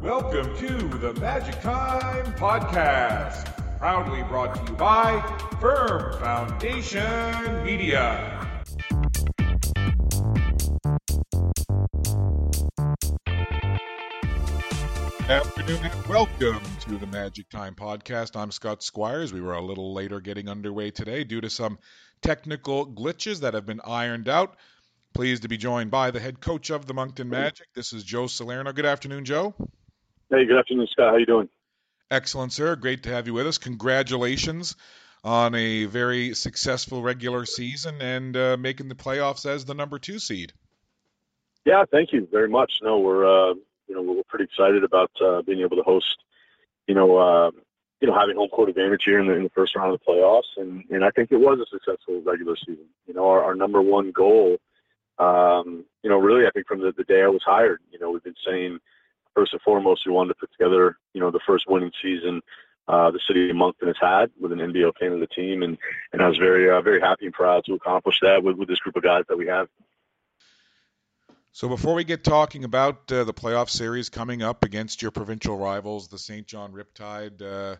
Welcome to the Magic Time Podcast, proudly brought to you by Firm Foundation Media. Afternoon and welcome to the Magic Time Podcast. I'm Scott Squires. We were a little later getting underway today due to some technical glitches that have been ironed out. Pleased to be joined by the head coach of the Moncton Magic. This is Joe Salerno. Good afternoon, Joe. Hey, good afternoon, Scott. How you doing? Excellent, sir. Great to have you with us. Congratulations on a very successful regular season and uh, making the playoffs as the number two seed. Yeah, thank you very much. No, we're uh, you know, we're pretty excited about uh, being able to host, you know, uh, you know, having home court advantage here in the, in the first round of the playoffs, and and I think it was a successful regular season. You know, our, our number one goal, um, you know, really, I think from the, the day I was hired, you know, we've been saying first and foremost we wanted to put together, you know, the first winning season uh, the city of Moncton has had with an NBL Canada team, and and I was very uh, very happy and proud to accomplish that with with this group of guys that we have. So before we get talking about uh, the playoff series coming up against your provincial rivals, the Saint John Riptide, uh,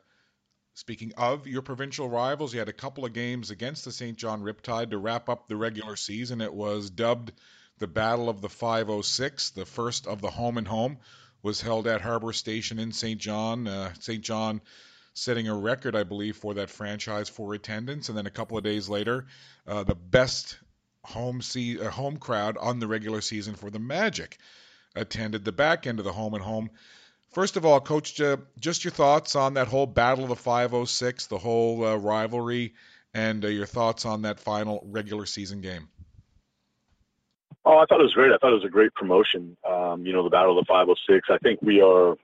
speaking of your provincial rivals, you had a couple of games against the Saint John Riptide to wrap up the regular season. It was dubbed the Battle of the 506. The first of the home and home was held at Harbour Station in Saint John. Uh, Saint John setting a record, I believe, for that franchise for attendance. And then a couple of days later, uh, the best home see a home crowd on the regular season for the Magic attended the back end of the home and home. First of all, Coach, uh, just your thoughts on that whole battle of the 506, the whole uh, rivalry, and uh, your thoughts on that final regular season game. Oh, I thought it was great. I thought it was a great promotion. Um, you know, the battle of the 506. I think we are.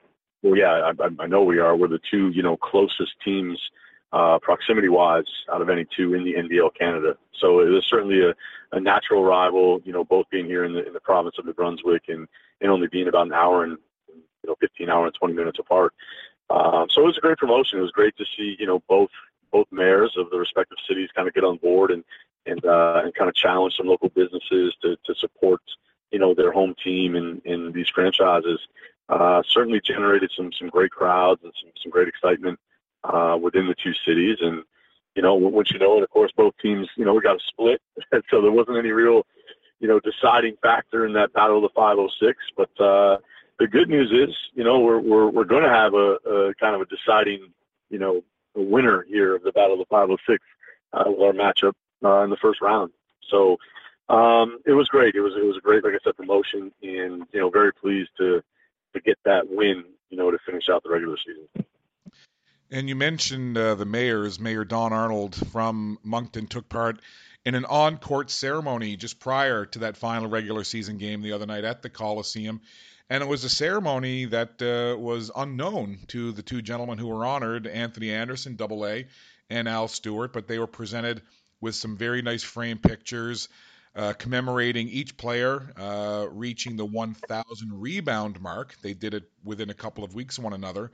Well, yeah, I, I know we are. We're the two, you know, closest teams uh, proximity wise out of any two in the NBL Canada. So it was certainly a, a natural rival, you know, both being here in the, in the province of New Brunswick and, and only being about an hour and, you know, 15 hour and 20 minutes apart. Um, so it was a great promotion. It was great to see, you know, both, both mayors of the respective cities kind of get on board and, and, uh, and kind of challenge some local businesses to, to support, you know, their home team and, and these franchises. Uh, certainly generated some, some great crowds and some, some great excitement uh, within the two cities. And, you know, once you know it, of course, both teams, you know, we got a split. so there wasn't any real, you know, deciding factor in that battle of the 506. But uh, the good news is, you know, we're, we're, we're going to have a, a kind of a deciding, you know, a winner here of the battle of the 506 uh, with our matchup uh, in the first round. So um, it was great. It was it was a great, like I said, promotion, and you know, very pleased to to get that win, you know, to finish out the regular season. And you mentioned uh, the mayors. Mayor Dawn Arnold from Moncton took part in an on court ceremony just prior to that final regular season game the other night at the Coliseum. And it was a ceremony that uh, was unknown to the two gentlemen who were honored, Anthony Anderson, double A, and Al Stewart, but they were presented with some very nice frame pictures uh, commemorating each player uh, reaching the 1,000 rebound mark. They did it within a couple of weeks of one another.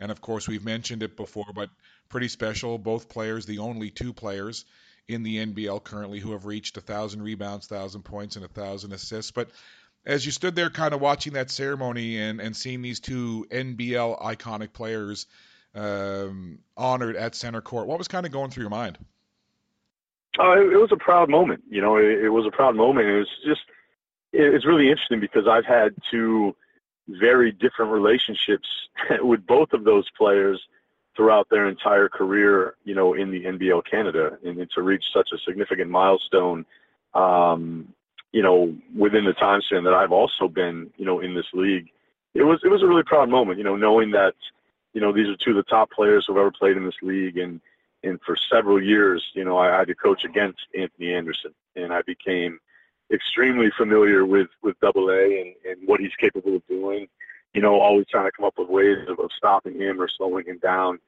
And of course, we've mentioned it before, but pretty special. Both players, the only two players in the NBL currently who have reached a thousand rebounds, thousand points, and a thousand assists. But as you stood there, kind of watching that ceremony and and seeing these two NBL iconic players um, honored at center court, what was kind of going through your mind? Oh, it, it was a proud moment. You know, it, it was a proud moment. It was just, it, it's really interesting because I've had two very different relationships with both of those players throughout their entire career, you know, in the NBL Canada, and, and to reach such a significant milestone, um, you know, within the time span that I've also been, you know, in this league, it was it was a really proud moment, you know, knowing that, you know, these are two of the top players who've ever played in this league, and and for several years, you know, I, had to coach against Anthony Anderson, and I became extremely familiar with with Double A and, and what he's capable of doing. You know, always trying to come up with ways of, of stopping him or slowing him down.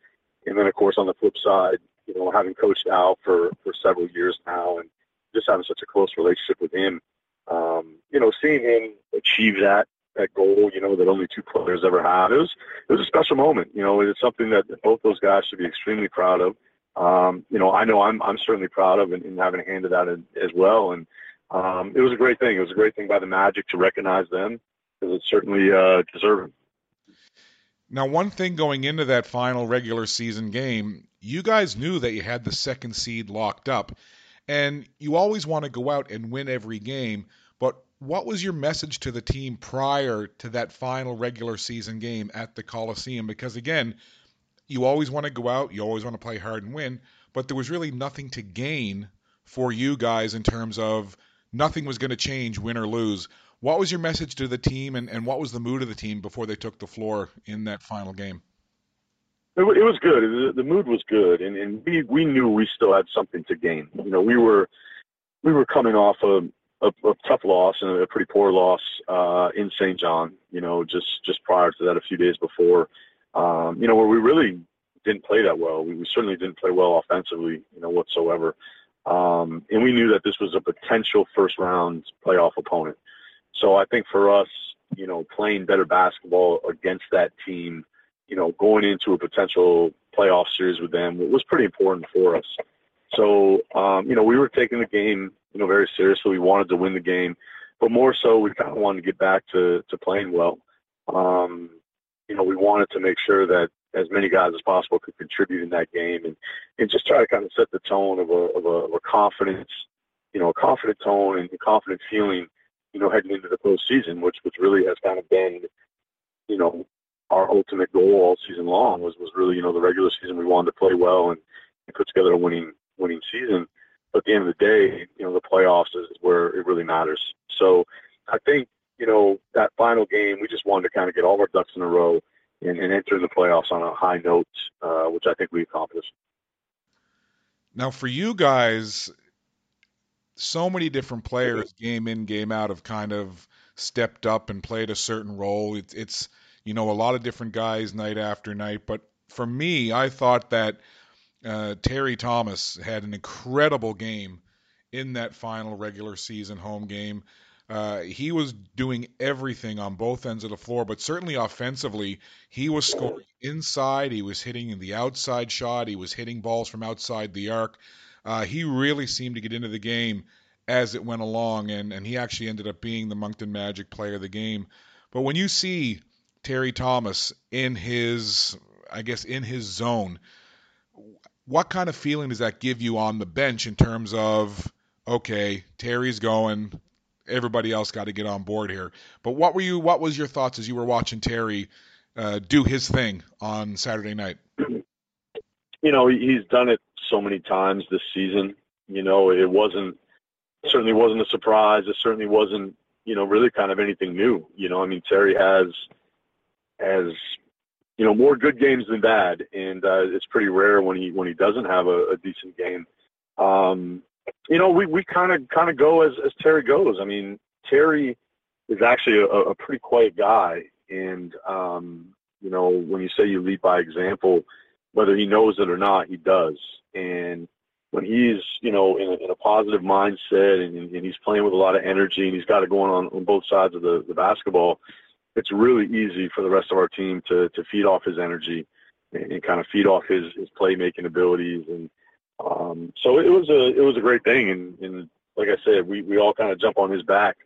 And then, of course, on the flip side, you know, having coached Al for for several years now, and just having such a close relationship with him, um, you know, seeing him achieve that that goal, you know, that only two players ever have, it was it was a special moment. You know, it's something that both those guys should be extremely proud of. Um, you know, I know I'm I'm certainly proud of and, and having a hand in that as well. And um, it was a great thing. It was a great thing by the Magic to recognize them because it's certainly uh, deserving. Now, one thing going into that final regular season game, you guys knew that you had the second seed locked up, and you always want to go out and win every game. But what was your message to the team prior to that final regular season game at the Coliseum? Because again, you always want to go out, you always want to play hard and win, but there was really nothing to gain for you guys in terms of nothing was going to change, win or lose. What was your message to the team, and, and what was the mood of the team before they took the floor in that final game? It, it was good. The, mood was good, and, and we we knew we still had something to gain. You know, we were we were coming off a, a, a tough loss and a pretty poor loss uh, in Saint John. You know, just just prior to that, a few days before. Um, you know, where we really didn't play that well. We, we certainly didn't play well offensively, you know, whatsoever. Um, and we knew that this was a potential first round playoff opponent. So I think for us, you know, playing better basketball against that team, you know, going into a potential playoff series with them was pretty important for us. So, um, you know, we were taking the game, you know, very seriously. We wanted to win the game, but more so, we kind of wanted to get back to, to playing well. Um, you know, we wanted to make sure that as many guys as possible could contribute in that game and, and just try to kind of set the tone of a, of a, of a confidence, you know, a confident tone and a confident feeling, you know, heading into the postseason, which, which really has kind of been, you know, our ultimate goal all season long was, was really, you know, the regular season we wanted to play well and, and put together a winning, winning season. But at the end of the day, you know, the playoffs is where it really matters. So I think, you know, that final game, we just wanted to kind of get all of our ducks in a row and, and enter the playoffs on a high note, uh, which I think we accomplished. Now, for you guys, so many different players, game in, game out, have kind of stepped up and played a certain role. It's, it's you know a lot of different guys night after night. But for me, I thought that uh, Terry Thomas had an incredible game in that final regular season home game. Uh, he was doing everything on both ends of the floor, but certainly offensively, he was scoring inside. He was hitting the outside shot. He was hitting balls from outside the arc. Uh, he really seemed to get into the game as it went along, and, and he actually ended up being the Moncton Magic player of the game. But when you see Terry Thomas in his, I guess, in his zone, what kind of feeling does that give you on the bench in terms of, okay, Terry's going, everybody else got to get on board here. But what were you? What was your thoughts as you were watching Terry uh, do his thing on Saturday night? You know, he's done it so many times this season. You know, it wasn't certainly wasn't a surprise. It certainly wasn't you know really kind of anything new. You know, I mean Terry has has you know more good games than bad, and uh, it's pretty rare when he when he doesn't have a, a decent game. Um, you know, we we kind of kind of go as as Terry goes. I mean, Terry is actually a, a pretty quiet guy, and um, you know, when you say you lead by example, whether he knows it or not, he does. And when he's you know in a, in a positive mindset and, and he's playing with a lot of energy and he's got it going on on both sides of the, the basketball, it's really easy for the rest of our team to to feed off his energy and, kind of feed off his his playmaking abilities and um, so it was a it was a great thing, and, and like I said, we, we all kind of jump on his back,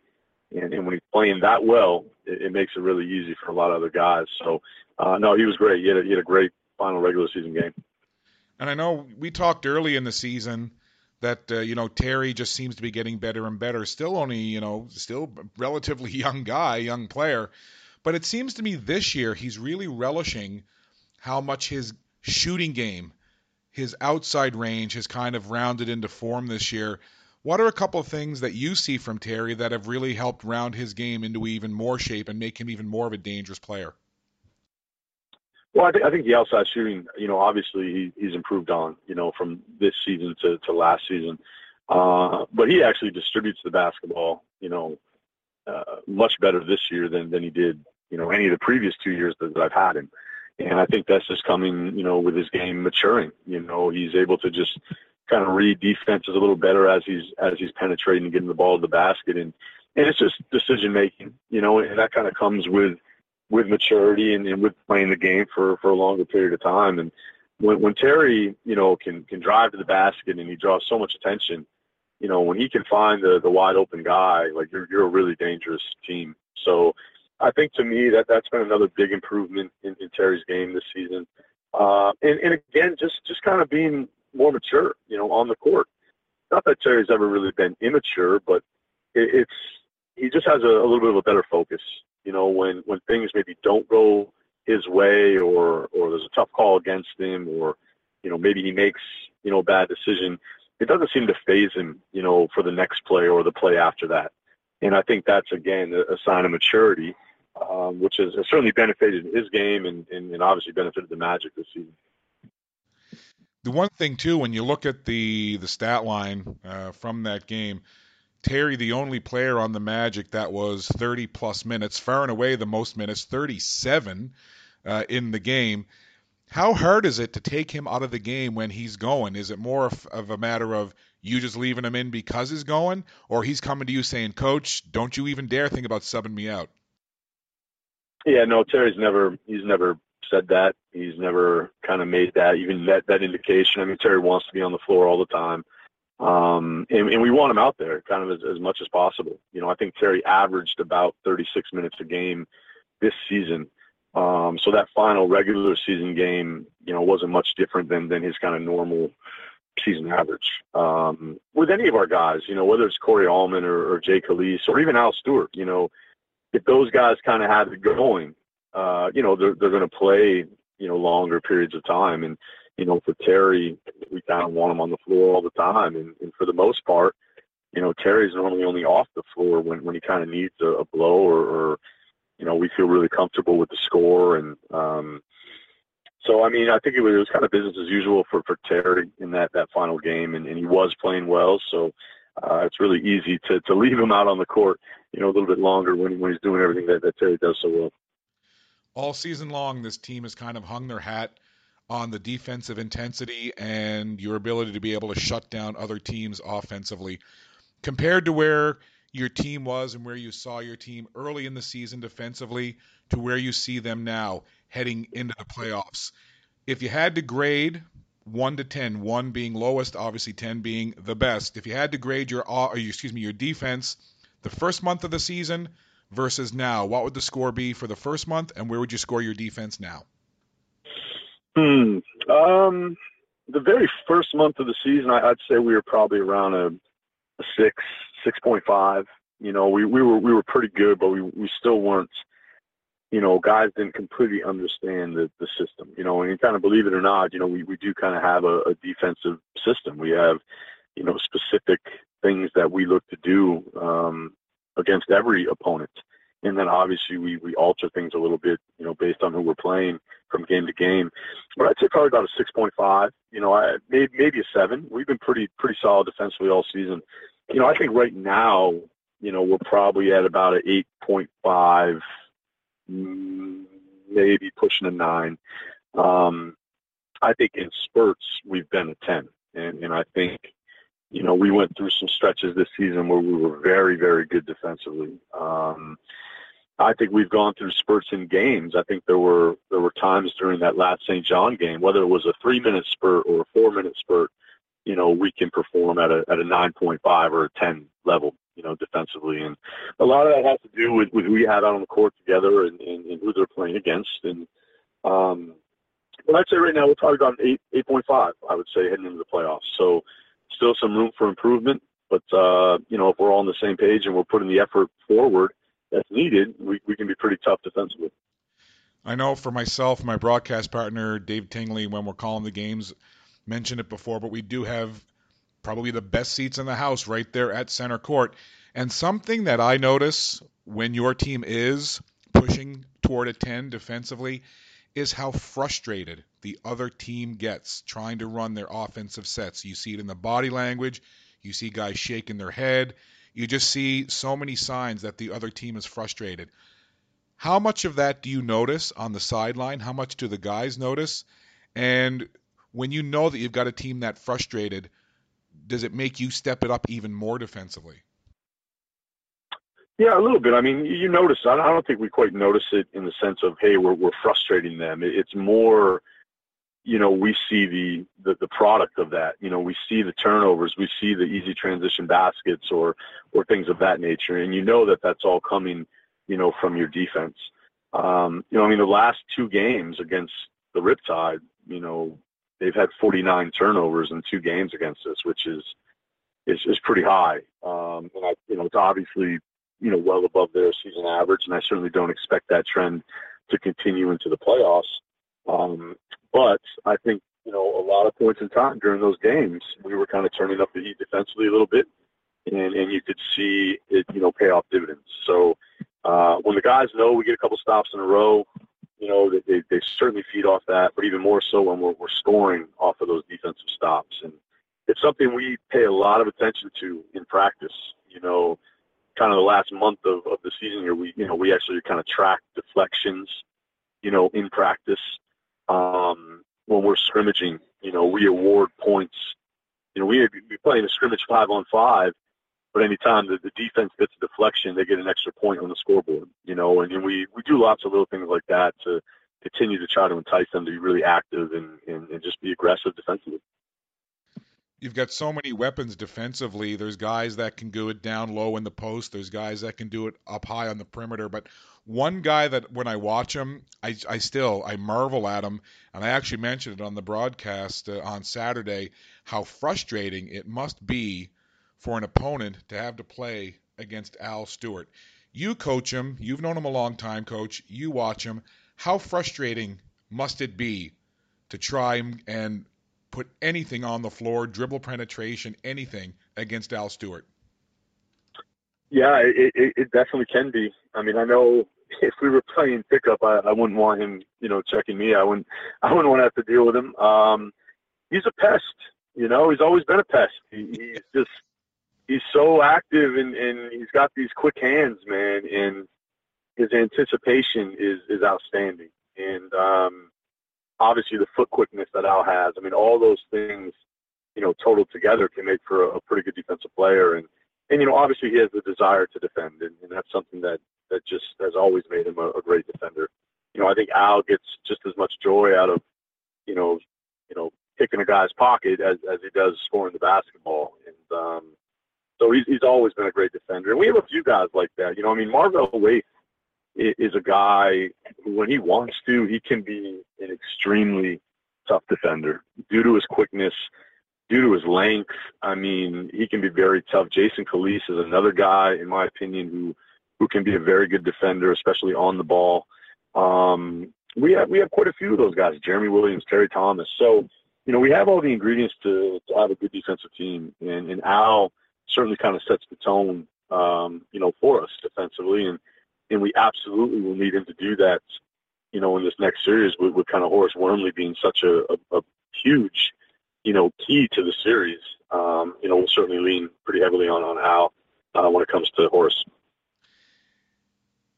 and, and when he's playing that well, it, it, makes it really easy for a lot of other guys. So uh, no, he was great. He had, a, he had a great final regular season game. And I know we talked early in the season that uh, you know Terry just seems to be getting better and better. Still only you know still relatively young guy, young player, but it seems to me this year he's really relishing how much his shooting game his outside range has kind of rounded into form this year. What are a couple of things that you see from Terry that have really helped round his game into even more shape and make him even more of a dangerous player? Well, I think, I think the outside shooting, you know, obviously he, he's improved on, you know, from this season to, to last season. Uh, but he actually distributes the basketball, you know, uh, much better this year than, than he did, you know, any of the previous two years that, that I've had him. And I think that's just coming, you know, with his game maturing. You know, he's able to just kind of read defenses a little better as he's as he's penetrating and getting the ball to the basket, and and it's just decision making. You know, and that kind of comes with with maturity and, and with playing the game for for a longer period of time. And when when Terry, you know, can can drive to the basket and he draws so much attention, you know, when he can find the the wide open guy, like you're you're a really dangerous team. So I think to me that that's been another big improvement in, in Terry's game this season. Uh, and, and again, just just kind of being more mature, you know, on the court. Not that Terry's ever really been immature, but it, it's he just has a, a little bit of a better focus. You know, when when things maybe don't go his way, or or there's a tough call against him, or you know maybe he makes you know a bad decision, it doesn't seem to faze him. You know, for the next play or the play after that. And I think that's again a, sign of maturity, um, which has, has, certainly benefited his game and, and, and obviously benefited the Magic this season the one thing too, when you look at the the stat line uh, from that game, Terry, the only player on the Magic that was 30 plus minutes, far and away the most minutes, 37 uh, in the game. How hard is it to take him out of the game when he's going? Is it more of, of a matter of you just leaving him in because he's going, or he's coming to you saying, "Coach, don't you even dare think about subbing me out"? Yeah, no, Terry's never he's never said that. He's never kind of made that even that that indication. I mean, Terry wants to be on the floor all the time, um, and, and we want him out there kind of as, as much as possible. You know, I think Terry averaged about 36 minutes a game this season. Um, so that final regular season game, you know, wasn't much different than than his kind of normal season average. Um, with any of our guys, you know, whether it's Corey Allman or, or Jay Calise or even Al Stewart, you know, if those guys kind of have it going, uh, you know, they're, they're going to play, you know, longer periods of time. And, you know, for Terry, we kind of want him on the floor all the time. And, and for the most part, you know, Terry's normally only off the floor when, when he kind of needs a, a blow or, or, you know, we feel really comfortable with the score. And, um, so, I mean, I think it was, it was kind of business as usual for, for Terry in that, that final game and, and he was playing well. So, uh, it's really easy to, to leave him out on the court, you know, a little bit longer when, when he's doing everything that, that Terry does so well all season long, this team has kind of hung their hat on the defensive intensity and your ability to be able to shut down other teams offensively. Compared to where your team was and where you saw your team early in the season defensively to where you see them now heading into the playoffs. If you had to grade 1 to 10, 1 being lowest, obviously 10 being the best. If you had to grade your uh, excuse me, your defense the first month of the season versus now, what would the score be for the first month, and where would you score your defense now? Hmm. Um, the very first month of the season, I, would say we were probably around a, a six, six point five. You know, we, we were we were pretty good, but we we still weren't. You know, guys didn't completely understand the, the system. You know, and kind of believe it or not, you know, we, we do kind of have a, a defensive system. We have, you know, specific things that we look to do. Um, against every opponent. And then obviously we, we alter things a little bit, you know, based on who we're playing from game to game. But I'd say probably about a 6.5, you know, I, maybe, maybe a seven. We've been pretty, pretty solid defensively all season. You know, I think right now, you know, we're probably at about an 8.5, maybe pushing a nine. Um, I think in spurts, we've been a 10. And, and I think, you know, we went through some stretches this season where we were very, very good defensively. Um, I think we've gone through spurts in games. I think there were there were times during that last Saint John game, whether it was a three minute spurt or a four minute spurt, you know, we can perform at a at a nine point five or a ten level, you know, defensively. And a lot of that has to do with, with who we had on the court together and, and, and who they're playing against. And um but I'd say right now we're probably about eight eight point five, I would say, heading into the playoffs. So still some room for improvement. But uh, you know, if we're all on the same page and we're putting the effort forward that's needed, we, we can be pretty tough defensively. I know for myself, my broadcast partner Dave Tingley, when we're calling the games, mentioned it before, but we do have probably the best seats in the house right there at center court. And something that I notice when your team is pushing toward a 10 defensively is how frustrated the other team gets trying to run their offensive sets. You see it in the body language, you see guys shaking their head, you just see so many signs that the other team is frustrated. How much of that do you notice on the sideline? How much do the guys notice? And when you know that you've got a team that frustrated, does it make you step it up even more defensively? Yeah, a little bit. I mean, you notice. I don't think we quite notice it in the sense of, hey, we're we're frustrating them. It's more, you know, we see the, the, the product of that. You know, we see the turnovers, we see the easy transition baskets or, or things of that nature. And you know that that's all coming, you know, from your defense. Um, you know, I mean, the last two games against the Riptide, you know, they've had 49 turnovers in two games against us, which is, is, is pretty high. Um, and I, you know, it's obviously, you know, well above their season average. And I certainly don't expect that trend to continue into the playoffs. Um, but I think, you know, a lot of points in time during those games, we were kind of turning up the heat defensively a little bit, and, and you could see it, you know, pay off dividends. So uh, when the guys know we get a couple stops in a row, you know, they, they, they certainly feed off that, but even more so when we're, we're scoring off of those defensive stops. And it's something we pay a lot of attention to in practice. You know, kind of the last month of, of the season here, we, you know, we actually kind of track deflections, you know, in practice um, when we're scrimmaging. You know, we award points. You know, we we play in a scrimmage five on five, but anytime the, the defense gets a deflection, they get an extra point on the scoreboard. You know, and, and we we do lots of little things like that to continue to try to entice them to be really active and, and, and just be aggressive defensively you've got so many weapons defensively. There's guys that can do it down low in the post. There's guys that can do it up high on the perimeter. But one guy that when I watch him, I, I still I marvel at him, and I actually mentioned it on the broadcast uh, on Saturday how frustrating it must be for an opponent to have to play against Al Stewart. You coach him. You've known him a long time, coach. You watch him. How frustrating must it be to try and put anything on the floor, dribble penetration, anything against Al Stewart. Yeah, it, it, it definitely can be. I mean, I know if we were playing pickup, I, I wouldn't want him, you know, checking me. I wouldn't, I wouldn't want to have to deal with him. Um, he's a pest, you know. He's always been a pest. He, he's just, he's so active and and he's got these quick hands, man. And his anticipation is is outstanding. And um, obviously the foot quickness that Al has. I mean, all those things, you know, totaled together can make for a, a pretty good defensive player. And, and, you know, obviously he has the desire to defend and, and that's something that, that just has always made him a, a great defender. You know, I think Al gets just as much joy out of, you know, you know, kicking a guy's pocket as, as he does scoring the basketball. And, um, so he's, he's always been a great defender. And we have a few guys like that. You know, I mean, Marvell Waithe is a guy when he wants to, he can be an extremely tough defender due to his quickness, due to his length. I mean, he can be very tough. Jason Calise is another guy, in my opinion, who who can be a very good defender, especially on the ball. Um, we have we have quite a few of those guys: Jeremy Williams, Terry Thomas. So, you know, we have all the ingredients to, to have a good defensive team, and, and Al certainly kind of sets the tone, um, you know, for us defensively. And and we absolutely will need him to do that. You know, in this next series, with, with kind of Horace Wormley being such a, a, a huge, you know, key to the series. Um, you know, we'll certainly lean pretty heavily on on Al uh, when it comes to Horace.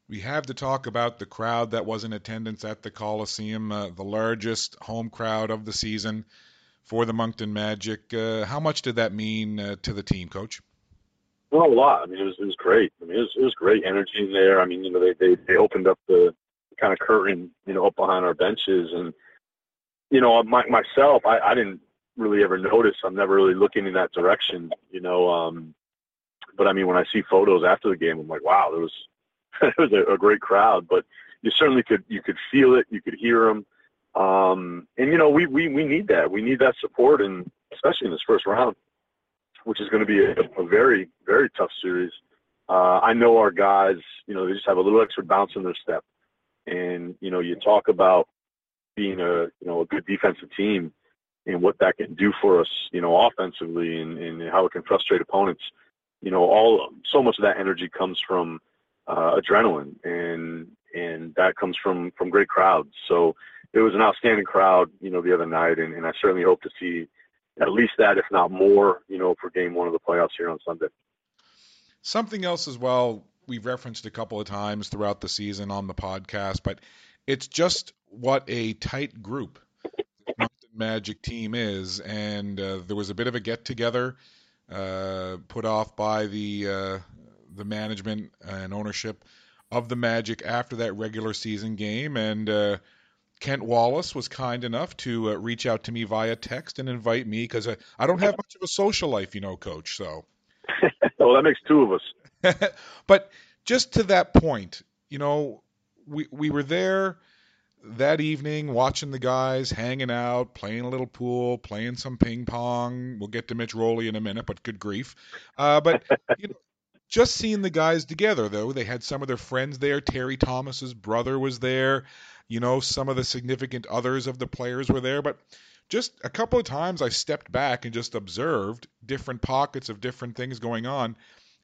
We have to talk about the crowd that was in attendance at the Coliseum, uh, the largest home crowd of the season for the Moncton Magic. Uh, how much did that mean uh, to the team, Coach? Well, a lot. I mean, it was it was great. I mean, it was it was great energy in there. I mean, you know, they they they opened up the kind of curtain, you know, up behind our benches, and you know, my, myself, I, I didn't really ever notice. I'm never really looking in that direction, you know. Um, but I mean, when I see photos after the game, I'm like, wow, there was it was a, a great crowd. But you certainly could you could feel it, you could hear them, um, and you know, we we we need that. We need that support, and especially in this first round which is going to be a, a very, very tough series. Uh, I know our guys, you know, they just have a little extra bounce in their step. And, you know, you talk about being a, you know, a good defensive team and what that can do for us, you know, offensively and, and how it can frustrate opponents. You know, all so much of that energy comes from uh, adrenaline and and that comes from from great crowds. So it was an outstanding crowd, you know, the other night, and, and I certainly hope to see at least that, if not more, you know, for game one of the playoffs here on Sunday. Something else as well, we've referenced a couple of times throughout the season on the podcast, but it's just what a tight group the Magic team is. And uh, there was a bit of a get together uh, put off by the uh, the management and ownership of the Magic after that regular season game, and uh, Kent Wallace was kind enough to uh, reach out to me via text and invite me because I, I don't have much of a social life, you know, coach. So, well, that makes two of us. but just to that point, you know, we we were there that evening watching the guys hanging out, playing a little pool, playing some ping pong. We'll get to Mitch Rowley in a minute, but good grief. Uh, but you know, just seeing the guys together, though, they had some of their friends there. Terry Thomas's brother was there. You know, some of the significant others of the players were there. But just a couple of times I stepped back and just observed different pockets of different things going on.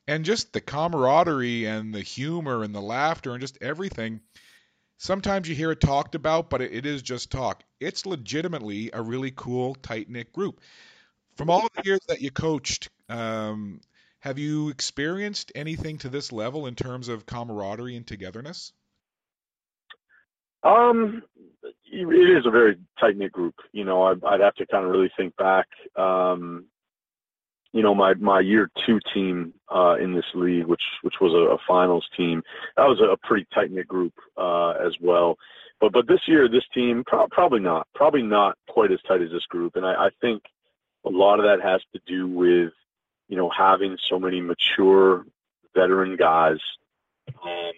And just the camaraderie and the humor and the laughter and just everything sometimes you hear it talked about, but it is just talk. It's legitimately a really cool, tight knit group. From all the years that you coached, um, have you experienced anything to this level in terms of camaraderie and togetherness? Um, it is a very tight knit group. You know, I'd, I'd, have to kind of really think back. Um, you know, my my year two team uh, in this league, which which was a, a finals team, that was a pretty tight knit group uh, as well. But but this year, this team pro- probably not, probably not quite as tight as this group, and I, I think a lot of that has to do with you know having so many mature veteran guys, um,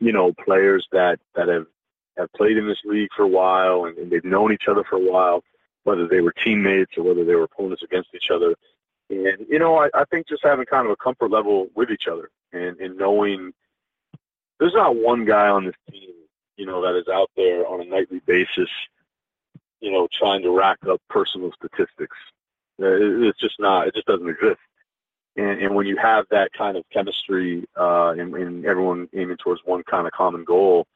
you know, players that that have have played in this league for a while and, and they've known each other for a while, whether they were teammates or whether they were opponents against each other and, you know, I, I think just having kind of a comfort level with each other and, and knowing there's not one guy on this team, you know, that is out there on a nightly basis, you know, trying to rack up personal statistics. Uh, it's just not, it just doesn't exist. And, and when you have that kind of chemistry uh, and, and everyone aiming towards one kind of common goal,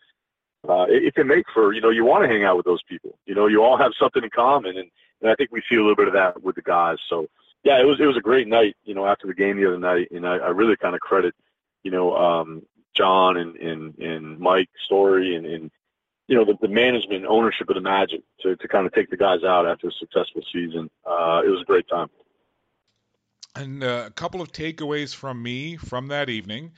uh, it, it can make for, you know, you want to hang out with those people. You know, you all have something in common. And, and I think we see a little bit of that with the guys. So, yeah, it was it was a great night. You know, after the game the other night, and I, I really kind of credit, you know, um, John and and and Mike Story and and you know the, the management ownership of the Magic to to kind of take the guys out after a successful season. Uh, it was a great time. And uh, a couple of takeaways from me from that evening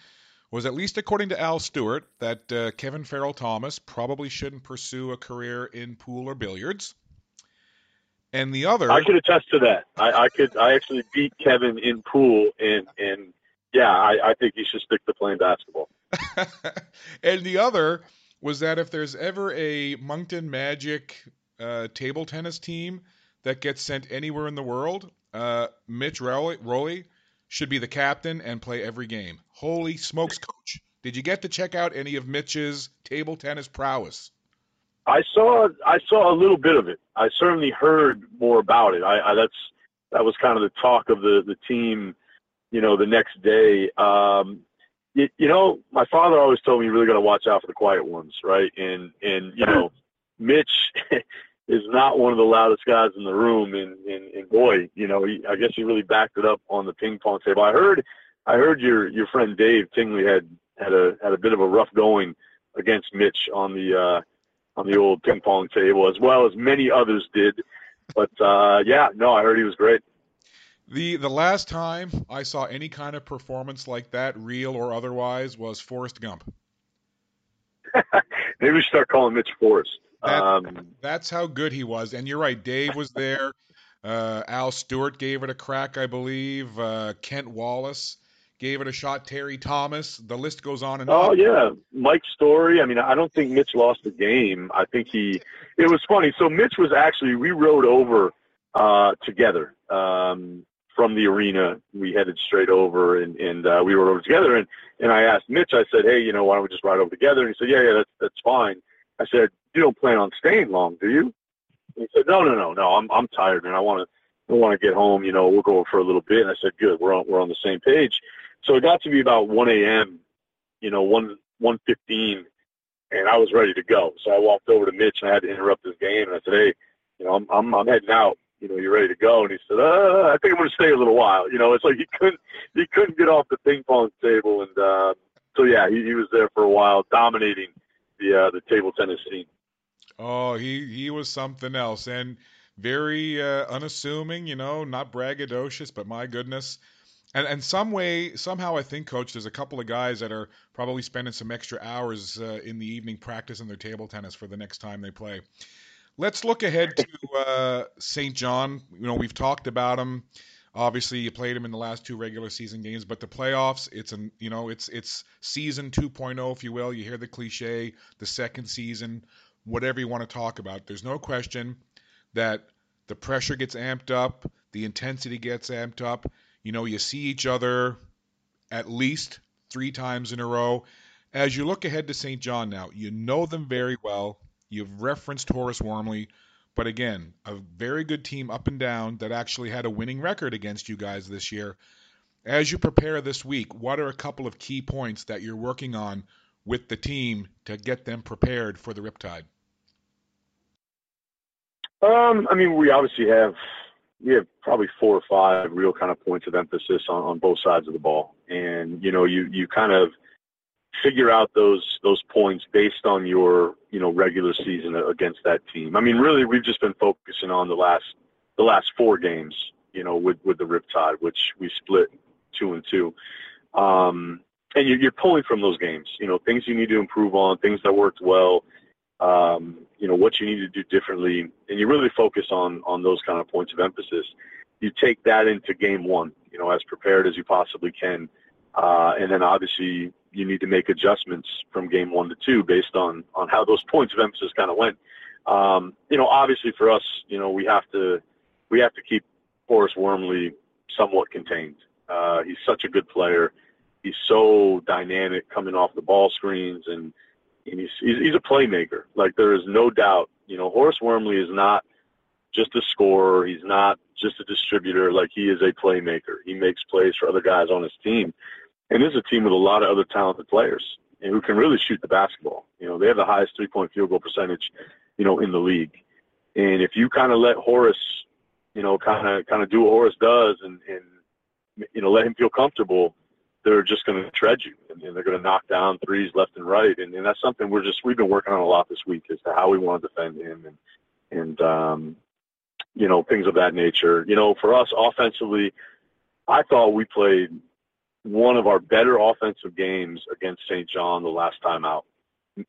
was at least according to Al Stewart that uh, Kevin Farrell Thomas probably shouldn't pursue a career in pool or billiards and the other. I could attest to that. I, I could. I actually beat Kevin in pool, and and yeah, I, I think he should stick to playing basketball. and the other was that if there's ever a Moncton Magic uh, table tennis team that gets sent anywhere in the world, uh, Mitch Rowley, Rowley should be the captain and play every game. Holy smokes, coach! Did you get to check out any of Mitch's table tennis prowess? I saw I saw a little bit of it. I certainly heard more about it. I, I that's that was kind of the talk of the the team, you know, the next day. Um, you, you know, my father always told me you really got to watch out for the quiet ones, right? And and you know, Mitch is not one of the loudest guys in the room, and and, and boy, you know, he, I guess he really backed it up on the ping pong table. I heard I heard your your friend Dave Tingley had had a had a bit of a rough going against Mitch on the uh on the old ping pong table, as well as many others did. But uh, yeah, no, I heard he was great. The the last time I saw any kind of performance like that, real or otherwise, was Forrest Gump. Maybe we should start calling Mitch Forrest. That, um, that's how good he was. And you're right, Dave was there. Uh, Al Stewart gave it a crack, I believe. Uh, Kent Wallace gave it a shot. Terry Thomas. The list goes on and oh, on. Oh yeah, Mike Story. I mean, I don't think Mitch lost the game. I think he. It was funny. So Mitch was actually we rode over uh, together um, from the arena. We headed straight over and and uh, we rode over together. And and I asked Mitch. I said, hey, you know, why don't we just ride over together? And he said, yeah, yeah, that's that's fine. I said, you don't plan on staying long, do you? And he said, no, no, no, no. I'm I'm tired, man. I want to. I want to get home. You know, we'll go for a little bit. And I said, good. We're on we're on the same page. So it got to be about 1 a.m., you know, 1, 1.15, and I was ready to go. So I walked over to Mitch and I had to interrupt his game. And I said, hey, you know, I'm, I'm, I'm heading out. You know, you're ready to go? And he said, uh, I think I'm going to stay a little while. You know, it's like he couldn't, he couldn't get off the ping pong table. And uh, so, yeah, he, he was there for a while, dominating the uh, the table tennis scene. Oh, he he was something else, and very uh, unassuming. You know, not braggadocious, but my goodness, And, and some way, somehow, I think, coach, there's a couple of guys that are probably spending some extra hours uh, in the evening practicing their table tennis for the next time they play. Let's look ahead to uh, Saint John. You know, we've talked about them. Obviously, you played them in the last two regular season games, but the playoffs, it's an you know, it's it's season 2.0, if you will. You hear the cliche, the second season, whatever you want to talk about. There's no question that the pressure gets amped up, the intensity gets amped up. You know, you see each other at least three times in a row. As you look ahead to Saint John now, you know them very well. You've referenced Horace Wormley, but again, a very good team up and down that actually had a winning record against you guys this year. As you prepare this week, what are a couple of key points that you're working on with the team to get them prepared for the Riptide? Um, I mean, we obviously have we have probably four or five real kind of points of emphasis on, on both sides of the ball, and you know, you you kind of figure out those those points based on your you know regular season against that team. I mean, really, we've just been focusing on the last the last four games, you know, with with the Riptide, which we split two and two. Um, and you're, you're pulling from those games, you know, things you need to improve on, things that worked well, um, you know, what you need to do differently, and you really focus on on those kind of points of emphasis. You take that into game one, you know, as prepared as you possibly can, uh, and then obviously you need to make adjustments from game one to two based on on how those points of emphasis kind of went. Um, you know, obviously for us, you know, we have to we have to keep Horace Wormley somewhat contained. Uh, he's such a good player. He's so dynamic coming off the ball screens, and, and he's, he's he's a playmaker. Like there is no doubt. You know, Horace Wormley is not just a scorer. He's not just a distributor. Like he is a playmaker. He makes plays for other guys on his team. And is a team with a lot of other talented players and who can really shoot the basketball. You know, they have the highest three point field goal percentage, you know, in the league. And if you kind of let Horace, you know, kind of kind of do what Horace does and and you know let him feel comfortable, they're just going to tread you and, they're going to knock down threes left and right. And, and that's something we're just we've been working on a lot this week as to how we want to defend him and and um, you know things of that nature. You know, for us offensively, I thought we played one of our better offensive games against Saint John the last time out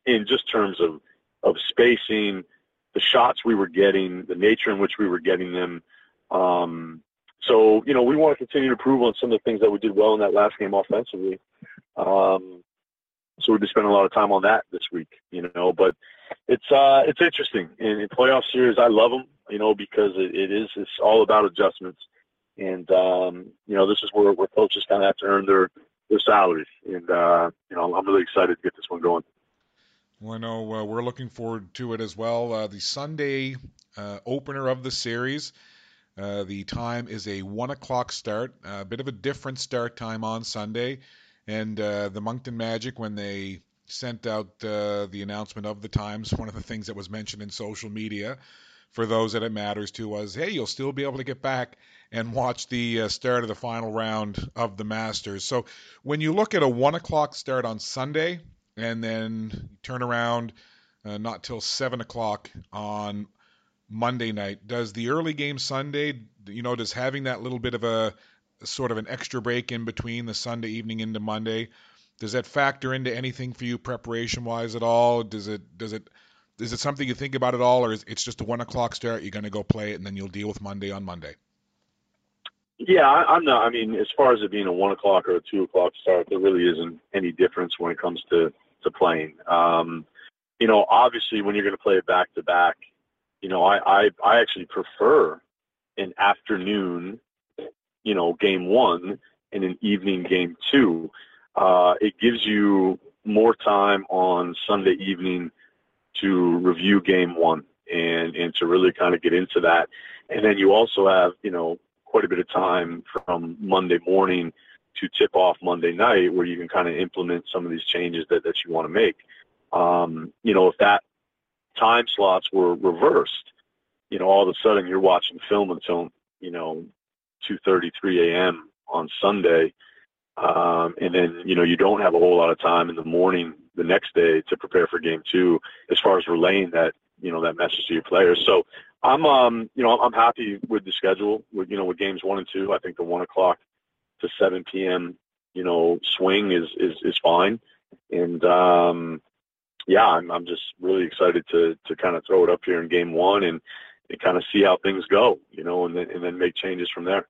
in just terms of, of spacing, the shots we were getting, the nature in which we were getting them. Um, so, you know, we want to continue to improve on some of the things that we did well in that last game offensively. Um, so we'll be spending a lot of time on that this week, you know, but it's, uh, it's interesting in, in playoff series. I love them, you know, because it, it is, it's all about adjustments. And um, you know, this is where, where coaches kind of have to earn their their salaries. And uh, you know, I'm really excited to get this one going. Well, I know uh, we're looking forward to it as well. Uh, the Sunday uh, opener of the series. Uh, the time is a one o'clock start, a bit of a different start time on Sunday. And uh, the Moncton Magic, when they sent out the announcement of the times, one of the things that was mentioned in social media for those that it matters to was, hey, you'll still be able to get back and watch the uh, start of the final round of the Masters. So when you look at a one o'clock start on Sunday and then turn around uh, not till seven o'clock on Monday night, does the early game Sunday, you know, does having that little bit of a, sort of an extra break in between the Sunday evening into Monday, does that factor into anything for you preparation wise at all? Does it does it is it something you think about at all, or is it's just a one o'clock start? You're going to go play it, and then you'll deal with Monday on Monday. Yeah, I, I'm not. I mean, as far as it being a one o'clock or a two o'clock start, there really isn't any difference when it comes to to playing. Um, you know, obviously, when you're going to play it back to back, you know, I, I I actually prefer an afternoon, you know, game one and an evening game two. Uh, it gives you more time on Sunday evening to review game one and and to really kind of get into that. And then you also have, you know, quite a bit of time from Monday morning to tip off Monday night where you can kind of implement some of these changes that, that you want to make. Um, you know, if that time slots were reversed, you know, all of a sudden you're watching film until, you know, 2.30, 3 a.m. on Sunday. Um, and then, you know, you don't have a whole lot of time in the morning the next day to prepare for game two as far as relaying that, you know, that message to your players. So I'm um you know I'm happy with the schedule with you know with games one and two. I think the one o'clock to 7 p.m. you know swing is is is fine, and um, yeah, I'm I'm just really excited to to kind of throw it up here in game one and and kind of see how things go, you know, and then and then make changes from there.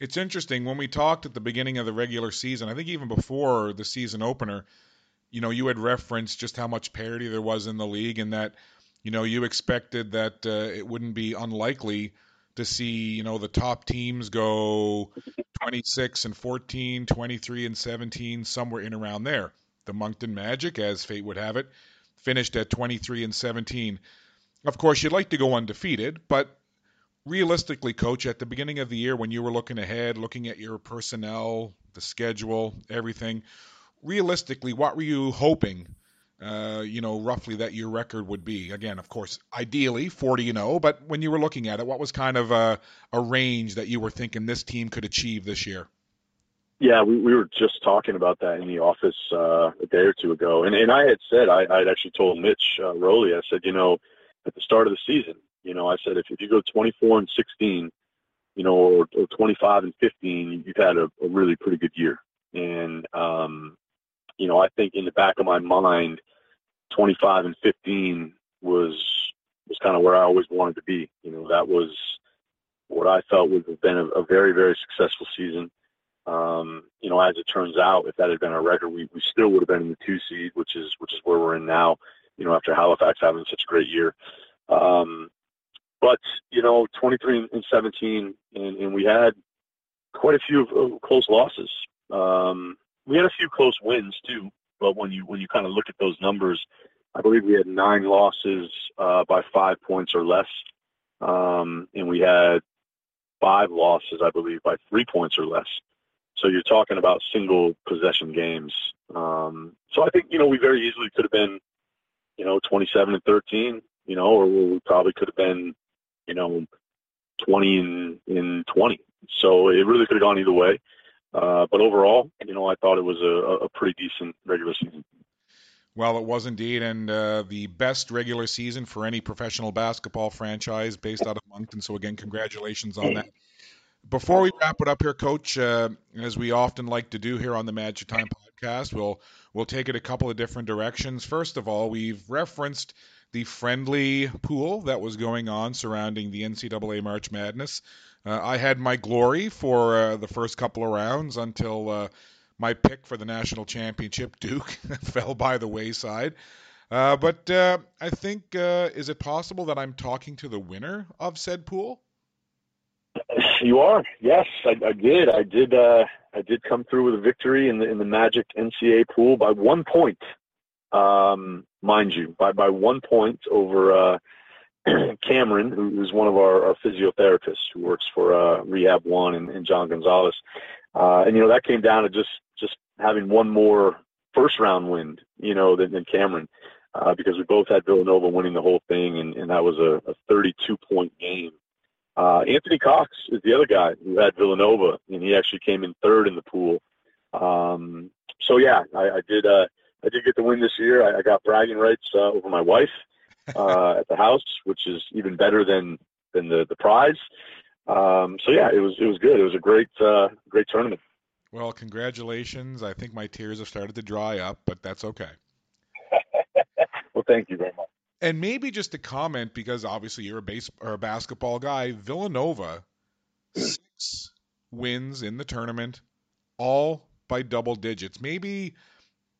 It's interesting when we talked at the beginning of the regular season. I think even before the season opener, you know, you had referenced just how much parity there was in the league, and that you know you expected that uh, it wouldn't be unlikely to see you know the top teams go 26 and 14, 23 and 17, somewhere in around there. The Moncton Magic, as fate would have it, finished at 23 and 17. Of course, you'd like to go undefeated, but realistically, coach, at the beginning of the year when you were looking ahead, looking at your personnel, the schedule, everything, realistically, what were you hoping? Uh, you know, roughly that your record would be. Again, of course, ideally 40 and 0, but when you were looking at it, what was kind of a, a range that you were thinking this team could achieve this year? Yeah, we, we were just talking about that in the office uh, a day or two ago, and and I had said I I'd actually told Mitch uh, Rowley I said you know at the start of the season you know I said if, if you go 24 and 16, you know or, or 25 and 15, you've had a, a really pretty good year, and um, you know I think in the back of my mind, 25 and 15 was was kind of where I always wanted to be. You know that was what I felt would have been a, a very very successful season. Um, you know, as it turns out, if that had been our record, we, we still would have been in the two seed, which is which is where we're in now. You know, after Halifax having such a great year. Um, but you know, 23 and 17, and, and we had quite a few close losses. Um, we had a few close wins too, but when you when you kind of look at those numbers, I believe we had nine losses uh, by five points or less, um, and we had five losses, I believe, by three points or less. So you're talking about single possession games. Um, so I think you know we very easily could have been, you know, 27 and 13, you know, or we probably could have been, you know, 20 and in 20. So it really could have gone either way. Uh, but overall, you know, I thought it was a, a pretty decent regular season. Well, it was indeed, and uh, the best regular season for any professional basketball franchise based out of Moncton. So again, congratulations on that. Before we wrap it up here, Coach, uh, as we often like to do here on the Magic Time podcast, we'll we'll take it a couple of different directions. First of all, we've referenced the friendly pool that was going on surrounding the NCAA March Madness. Uh, I had my glory for uh, the first couple of rounds until uh, my pick for the national championship, Duke, fell by the wayside. Uh, but uh, I think, uh, is it possible that I'm talking to the winner of said pool? You are. Yes, I, I did. I did. Uh, I did come through with a victory in the in the Magic NCAA pool by one point, um, mind you, by by one point over uh, Cameron, who's one of our, our physiotherapists who works for uh, Rehab One and, and John Gonzalez. Uh, and you know that came down to just just having one more first round win, you know, than, than Cameron, uh, because we both had Villanova winning the whole thing, and, and that was a, a 32 point game. Uh, Anthony Cox is the other guy who had Villanova, and he actually came in third in the pool. Um, so yeah, I, I did. Uh, I did get the win this year. I, I got bragging rights uh, over my wife uh, at the house, which is even better than than the the prize. Um, so yeah, it was it was good. It was a great uh, great tournament. Well, congratulations. I think my tears have started to dry up, but that's okay. well, thank you very much. And maybe just a comment because obviously you're a base or a basketball guy. Villanova six wins in the tournament, all by double digits. Maybe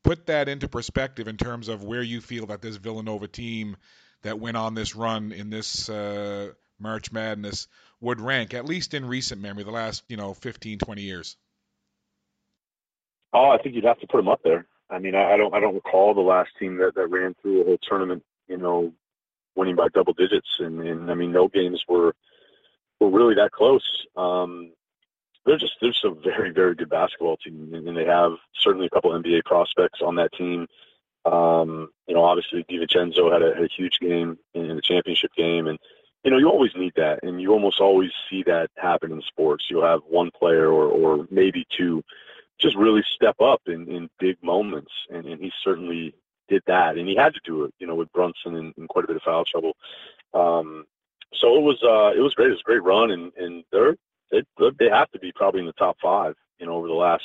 put that into perspective in terms of where you feel that this Villanova team that went on this run in this uh, March Madness would rank, at least in recent memory, the last you know 15, 20 years. Oh, I think you'd have to put them up there. I mean, I, I don't, I don't recall the last team that, that ran through a whole tournament you know, winning by double digits. And, and I mean, no games were were really that close. Um, they're just they're just a very very good basketball team, and they have certainly a couple NBA prospects on that team. Um, you know, obviously DiVincenzo had a, had a huge game in, the championship game, and you know you always need that, and you almost always see that happen in sports. You'll have one player or or maybe two just really step up in, in big moments, and, and he certainly did that, and he had to do it, you know, with Brunson in, in quite a bit of foul trouble. Um, so it was uh, it was great. It was a great run, and and they're they they have to be probably in the top five, you know, over the last,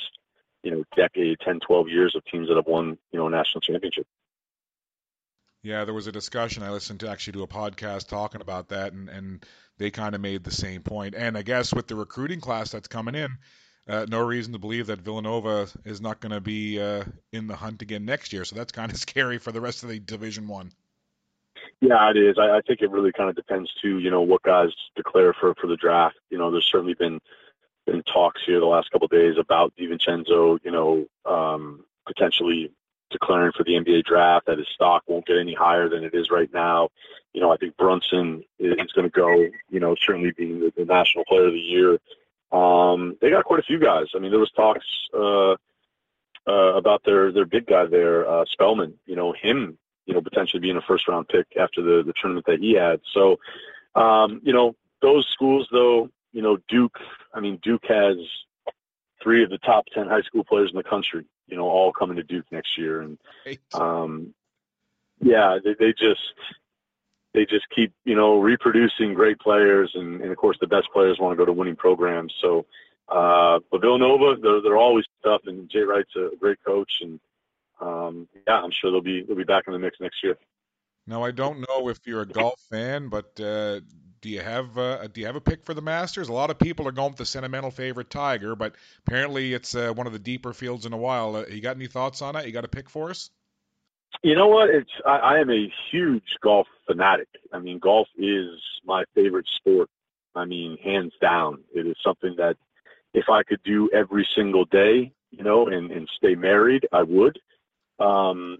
you know, decade, 10, 12 years of teams that have won, you know, a national championship. Yeah, there was a discussion. I listened to actually to a podcast talking about that, and, and they kind of made the same point. And I guess with the recruiting class that's coming in, uh, no reason to believe that Villanova is not going to be uh, in the hunt again next year. So that's kind of scary for the rest of the Division One. Yeah, it is. I, I think it really kind of depends too. You know what guys declare for for the draft. You know, there's certainly been been talks here the last couple of days about DiVincenzo. You know, um, potentially declaring for the NBA draft. That his stock won't get any higher than it is right now. You know, I think Brunson is, going to go. You know, certainly being the, the national player of the year. Um, they got quite a few guys. I mean, there was talks uh, uh, about their their big guy there, uh, Spellman. You know, him you know, potentially being a first round pick after the, the tournament that he had. So, um, you know, those schools though, you know, Duke, I mean, Duke has three of the top 10 high school players in the country, you know, all coming to Duke next year. And, um, yeah, they, they just, they just keep, you know, reproducing great players. And, and of course the best players want to go to winning programs. So, uh, but Villanova, they're, they're always tough and Jay Wright's a great coach and, um, yeah, I'm sure they'll be they'll be back in the mix next year. Now, I don't know if you're a golf fan, but uh, do you have uh, do you have a pick for the Masters? A lot of people are going with the sentimental favorite Tiger, but apparently it's uh, one of the deeper fields in a while. Uh, you got any thoughts on it? You got a pick for us? You know what? It's I, I am a huge golf fanatic. I mean, golf is my favorite sport. I mean, hands down, it is something that if I could do every single day, you know, and, and stay married, I would. Um,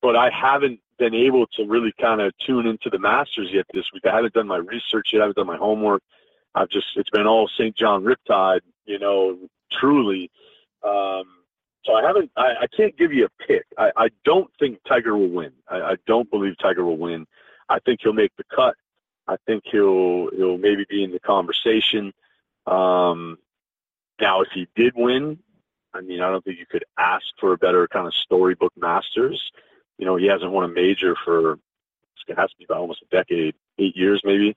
but I haven't been able to really kind of tune into the Masters yet this week. I haven't done my research yet. I haven't done my homework. I've just it's been all Saint John Riptide, you know, truly. Um, so I haven't. I, I can't give you a pick. I, I don't think Tiger will win. I, I don't believe Tiger will win. I think he'll make the cut. I think he'll he'll maybe be in the conversation. Um, now, if he did win, I mean, I don't think you could ask for a better kind of storybook Masters. You know, he hasn't won a major for it has to be about almost a decade, eight years maybe.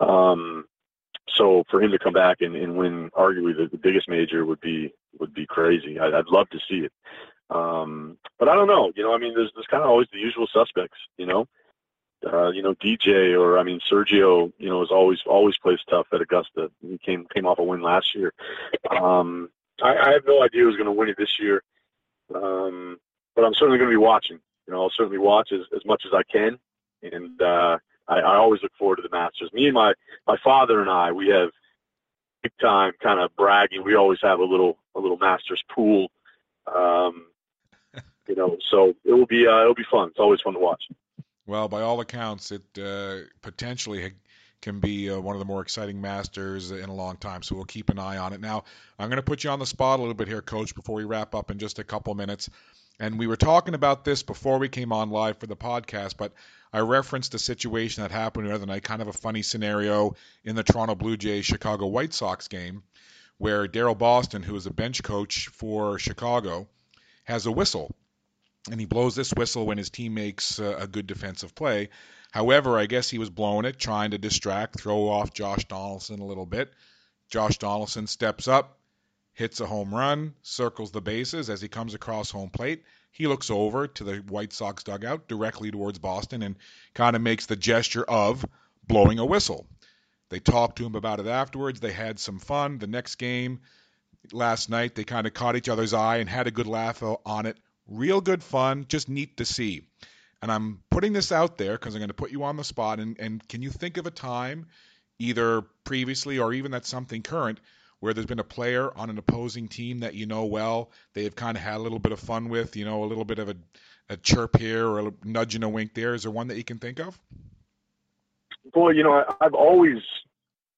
Um, so for him to come back and, and win arguably the, the biggest major would be would be crazy. I, I'd love to see it. Um, but I don't know. You know, I mean, there's there's kind of always the usual suspects. You know, uh, you know DJ or I mean Sergio. You know, is always always plays tough at Augusta. He came came off a win last year. Um, I, I have no idea who's going to win it this year, um, but I'm certainly going to be watching. You know, I'll certainly watch as, as much as I can, and uh, I, I always look forward to the Masters. Me and my my father and I, we have big time kind of bragging. We always have a little a little Masters pool. Um, you know, so it will be uh, it'll be fun. It's always fun to watch. Well, by all accounts, it uh, potentially can be uh, one of the more exciting masters in a long time. So we'll keep an eye on it. Now, I'm going to put you on the spot a little bit here, Coach, before we wrap up in just a couple minutes. And we were talking about this before we came on live for the podcast, but I referenced a situation that happened the other night, kind of a funny scenario in the Toronto Blue Jays Chicago White Sox game, where Daryl Boston, who is a bench coach for Chicago, has a whistle. And he blows this whistle when his team makes uh, a good defensive play. However, I guess he was blowing it, trying to distract, throw off Josh Donaldson a little bit. Josh Donaldson steps up, hits a home run, circles the bases as he comes across home plate. He looks over to the White Sox dugout directly towards Boston and kind of makes the gesture of blowing a whistle. They talked to him about it afterwards. They had some fun. The next game last night, they kind of caught each other's eye and had a good laugh on it. Real good fun, just neat to see. And I'm putting this out there because I'm going to put you on the spot. And, and can you think of a time, either previously or even that's something current, where there's been a player on an opposing team that you know well, they have kind of had a little bit of fun with, you know, a little bit of a, a chirp here or a nudge and a wink there? Is there one that you can think of? Boy, you know, I, I've always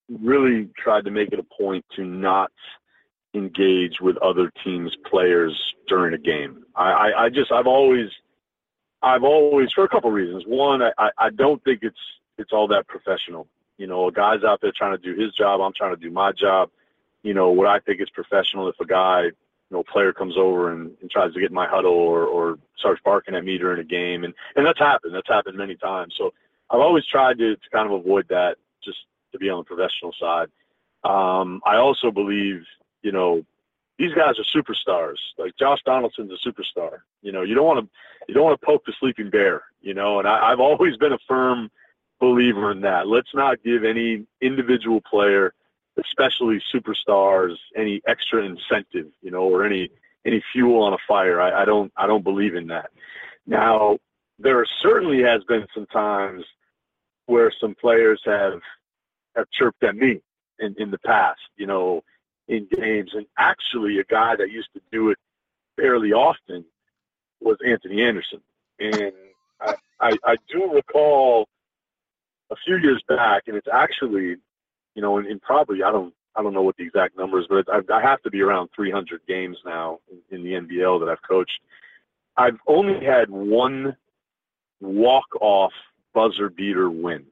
really tried to make it a point to not engage with other teams' players during a game. I, I, I just, I've always – I've always, for a couple reasons. One, I, I don't think it's it's all that professional. You know, a guy's out there trying to do his job. I'm trying to do my job. You know, what I think is professional. If a guy, you know, player comes over and, and tries to get in my huddle or, or starts barking at me during a game, and and that's happened. That's happened many times. So I've always tried to, to kind of avoid that, just to be on the professional side. Um, I also believe, you know, these guys are superstars. Like Josh Donaldson's a superstar. You know, you don't want to you don't want to poke the sleeping bear. You know, and I, I've always been a firm believer in that. Let's not give any individual player, especially superstars, any extra incentive. You know, or any any fuel on a fire. I, I don't I don't believe in that. Now, there certainly has been some times where some players have have chirped at me in, in the past, you know, in games. And actually, a guy that used to do it fairly often was Anthony Anderson. And I, I, I do recall a few years back, and it's actually, you know, in probably I don't I don't know what the exact numbers, but I, I have to be around 300 games now in, in the NBL that I've coached. I've only had one walk off buzzer beater win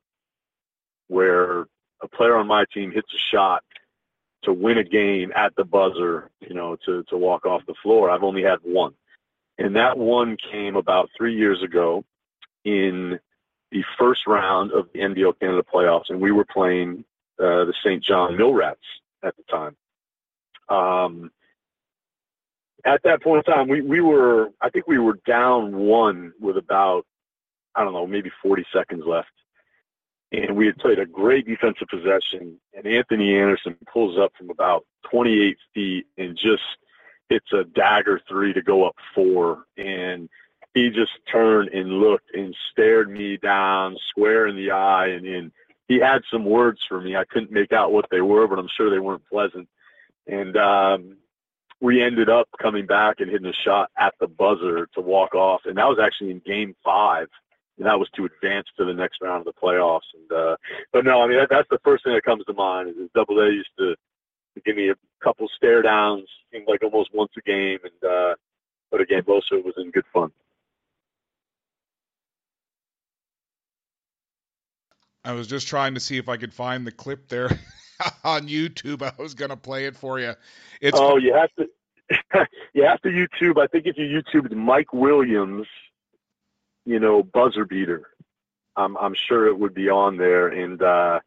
where a player on my team hits a shot to win a game at the buzzer, you know, to, to walk off the floor. I've only had one. And that one came about three years ago in the first round of the NBL Canada playoffs, and we were playing uh, the Saint John Millrats at the time. Um, at that point in time, we, we were, I think we were down one with about, I don't know, maybe 40 seconds left and we had played a great defensive possession. And Anthony Anderson pulls up from about 28 feet and just hits a dagger three to go up four. And he just turned and looked and stared me down square in the eye. And, and he had some words for me. I couldn't make out what they were, but I'm sure they weren't pleasant. And um, we ended up coming back and hitting a shot at the buzzer to walk off. And that was actually in game five that was to advance to the next round of the playoffs. And uh, but no, I mean that, that's the first thing that comes to mind. Is, is Double A used to, to give me a couple stare downs, seemed like almost once a game, and uh, but again, most of it was in good fun. I was just trying to see if I could find the clip there on YouTube. I was going to play it for you. It's oh, you have to. you have to YouTube. I think if you YouTube Mike Williams, you know, buzzer beater. I'm I'm sure it would be on there, and uh,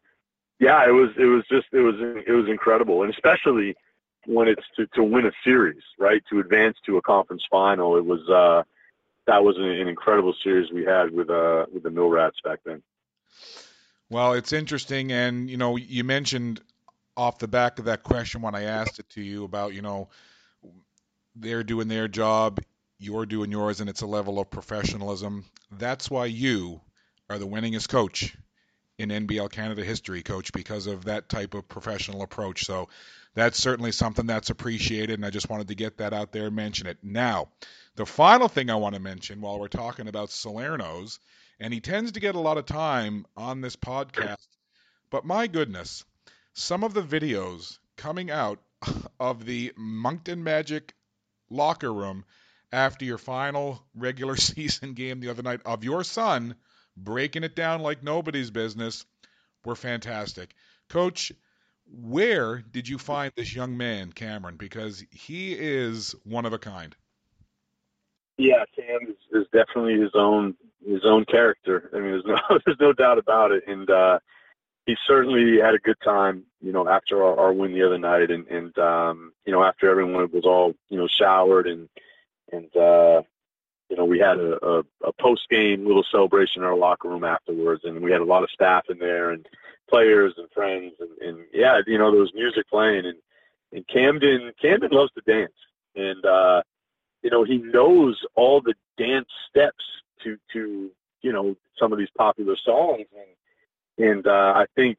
yeah, it was it was just it was it was incredible, and especially when it's to to win a series, right? To advance to a conference final, it was uh, that was an, an incredible series we had with uh with the Mill Rats back then. Well, it's interesting, and you know, you mentioned off the back of that question when I asked it to you about you know they're doing their job you're doing yours, and it's a level of professionalism. That's why you are the winningest coach in NBL Canada history, coach, because of that type of professional approach. So that's certainly something that's appreciated, and I just wanted to get that out there and mention it. Now, the final thing I want to mention while we're talking about Salerno's, and he tends to get a lot of time on this podcast, but my goodness, some of the videos coming out of the Moncton Magic locker room after your final regular season game the other night of your son breaking it down like nobody's business were fantastic. Coach, where did you find this young man, Cameron? Because he is one of a kind. Yeah, Cam is, is definitely his own his own character. I mean, there's no there's no doubt about it, and uh, he certainly had a good time. You know, after our, our win the other night, and and um, you know after everyone was all you know showered and and uh, you know we had a, a, a post game little celebration in our locker room afterwards, and we had a lot of staff in there and players and friends, and, and yeah, you know there was music playing, and and Camden Camden loves to dance, and uh, you know he knows all the dance steps to to you know some of these popular songs, and and uh, I think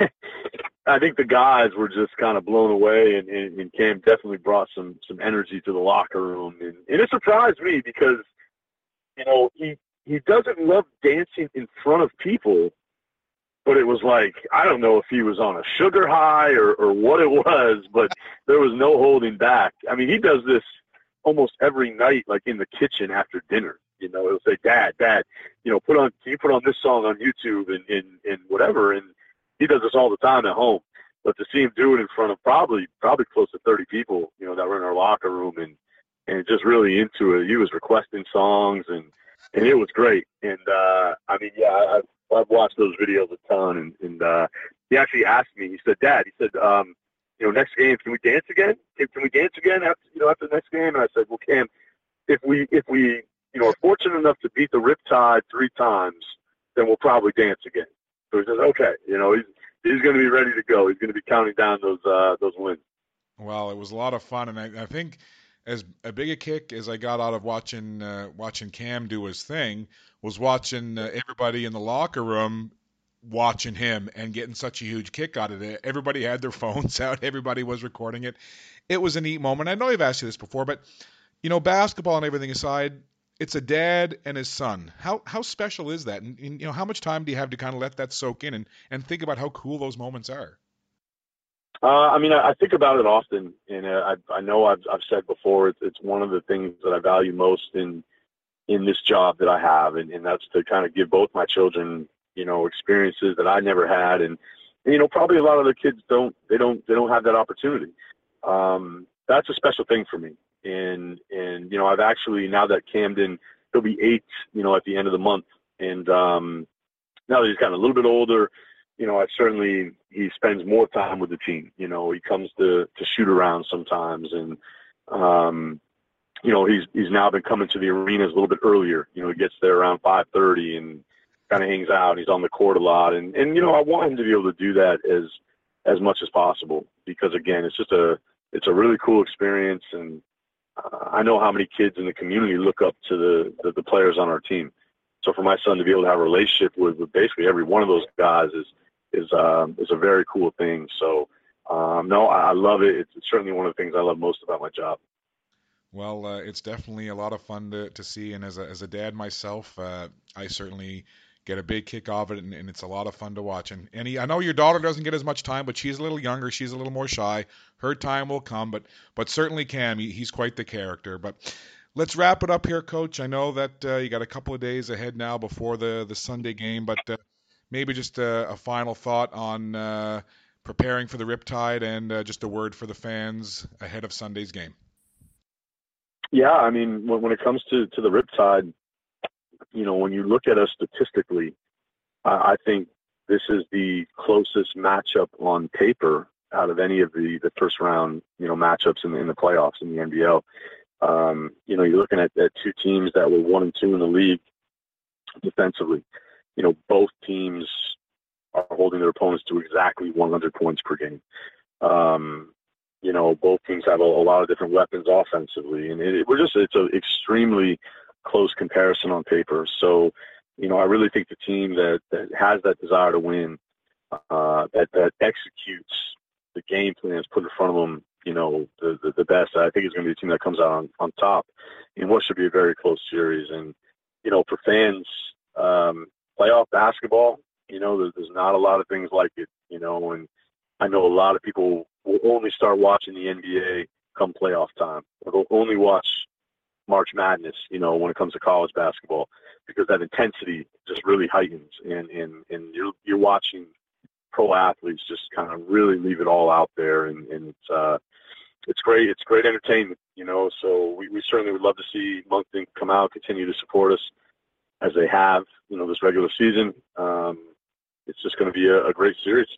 I think the guys were just kind of blown away, and, and, and Cam definitely brought some some energy to the locker room, and, and it surprised me because you know he he doesn't love dancing in front of people, but it was like I don't know if he was on a sugar high or or what it was, but there was no holding back. I mean, he does this almost every night, like in the kitchen after dinner. You know, he'll say, "Dad, Dad, you know, put on can you put on this song on YouTube and and and whatever." And he does this all the time at home. But to see him do it in front of probably probably close to 30 people, you know, that were in our locker room and and just really into it. He was requesting songs and and it was great. And uh, I mean, yeah, I've, I've watched those videos a ton. And, and uh, he actually asked me. He said, "Dad," he said, um, you know, next game, can we dance again? Can, can we dance again after you know after the next game? And I said, well, Cam, if we if we you know are fortunate enough to beat the Riptide three times, then we'll probably dance again. So he says, okay, you know, he's he's going to be ready to go. He's going to be counting down those uh, those wins. Well, it was a lot of fun, and I, I think as a big a kick as I got out of watching uh, watching Cam do his thing was watching uh, everybody in the locker room watching him and getting such a huge kick out of it. Everybody had their phones out, everybody was recording it. It was a neat moment. I know I've asked you this before, but you know, basketball and everything aside, it's a dad and his son. How how special is that? And, and you know, how much time do you have to kind of let that soak in and and think about how cool those moments are? Uh, I mean, I, I think about it often, and uh, I, I know I've, I've said before it's, it's one of the things that I value most in in this job that I have, and, and that's to kind of give both my children, you know, experiences that I never had, and, and you know, probably a lot of the kids don't they don't they don't have that opportunity. Um, that's a special thing for me, and and you know, I've actually now that Camden he'll be eight, you know, at the end of the month, and um, now that he's gotten a little bit older you know, I certainly he spends more time with the team. You know, he comes to to shoot around sometimes, and um, you know, he's he's now been coming to the arenas a little bit earlier. You know, he gets there around five thirty and kind of hangs out. He's on the court a lot, and and you know, I want him to be able to do that as as much as possible because again, it's just a it's a really cool experience, and I know how many kids in the community look up to the, the the players on our team. So for my son to be able to have a relationship with, with basically every one of those guys is is um, is a very cool thing. So um, no, I, I love it. It's, it's certainly one of the things I love most about my job. Well, uh, it's definitely a lot of fun to, to see, and as a, as a dad myself, uh, I certainly get a big kick off it, and, and, it's a lot of fun to watch. And, and he, I know your daughter doesn't get as much time, but she's a little younger, she's a little more shy. Her time will come, but but certainly Cam, he, he's quite the character. But let's wrap it up here, Coach. I know that uh, you got a couple of days ahead now before the the Sunday game, but uh, maybe just a, a final thought on uh, preparing for the Riptide and uh, just a word for the fans ahead of Sunday's game. Yeah, I mean, when, when it comes to, to the Riptide, you know, when you look at us statistically, I, I think this is the closest matchup on paper out of any of the, the first round, you know, matchups in the, in the playoffs in the NBL. Um, you know, you're looking at, at two teams that were one and two in the league defensively you know, both teams are holding their opponents to exactly 100 points per game. Um, you know, both teams have a, a, lot of different weapons offensively, and it, we're just it's an extremely close comparison on paper. So, you know, I really think the team that, that has that desire to win, uh, that that executes the game plans put in front of them, you know, the the, the best. I think is going to be a team that comes out on, on top in what should be a very close series. And you know, for fans, um, playoff basketball, you know, there's, there's not a lot of things like it, you know, and I know a lot of people will only start watching the NBA come playoff time. They'll only watch March Madness, you know, when it comes to college basketball, because that intensity just really heightens, and and and you're you're watching pro athletes just kind of really leave it all out there, and and it's uh, it's great. It's great entertainment, you know. So we, we certainly would love to see Moncton come out, continue to support us as they have, you know, this regular season. Um, it's just going to be a, a great series.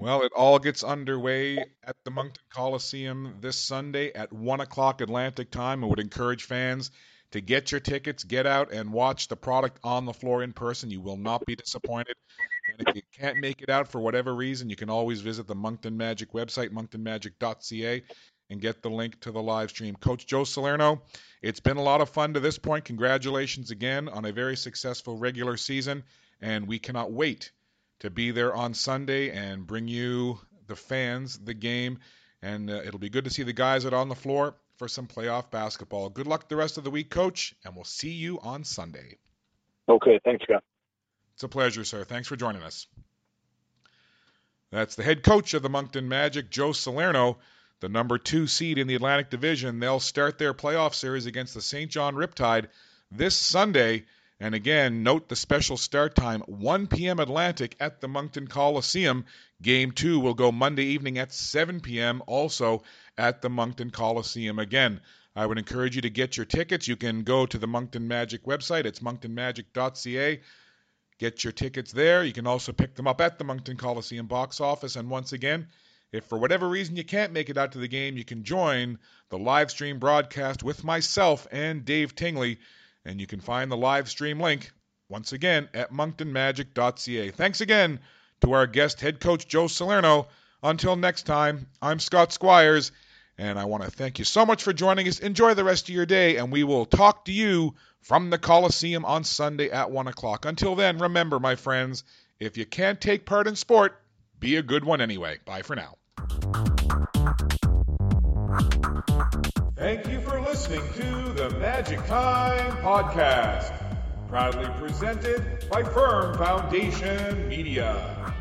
Well, it all gets underway at the Moncton Coliseum this Sunday at 1 o'clock Atlantic time. I would encourage fans to get your tickets, get out and watch the product on the floor in person. You will not be disappointed. And if you can't make it out for whatever reason, you can always visit the Moncton Magic website, monctonmagic.ca, and get the link to the live stream. Coach Joe Salerno, it's been a lot of fun to this point. Congratulations again on a very successful regular season, and we cannot wait to be there on Sunday and bring you the fans the game. And uh, it'll be good to see the guys out on the floor for some playoff basketball. Good luck the rest of the week, Coach, and we'll see you on Sunday. Okay, thanks, Scott. It's a pleasure, sir. Thanks for joining us. That's the head coach of the Moncton Magic, Joe Salerno the number two seed in the Atlantic Division. They'll start their playoff series against the Saint John Riptide this Sunday. And again, note the special start time 1 p.m. Atlantic at the Moncton Coliseum. Game two will go Monday evening at 7 p.m. also at the Moncton Coliseum. Again, I would encourage you to get your tickets. You can go to the Moncton Magic website. It's monctonmagic.ca. Get your tickets there. You can also pick them up at the Moncton Coliseum box office. And once again, If for whatever reason you can't make it out to the game, you can join the live stream broadcast with myself and Dave Tingley, and you can find the live stream link once again at monctonmagic.ca. Thanks again to our guest head coach Joe Salerno. Until next time, I'm Scott Squires, and I want to thank you so much for joining us. Enjoy the rest of your day, and we will talk to you from the Coliseum on Sunday at 1 o'clock. Until then, remember, my friends, if you can't take part in sport, be a good one anyway. Bye for now. Thank you for listening to the Magic Time Podcast, proudly presented by Firm Foundation Media.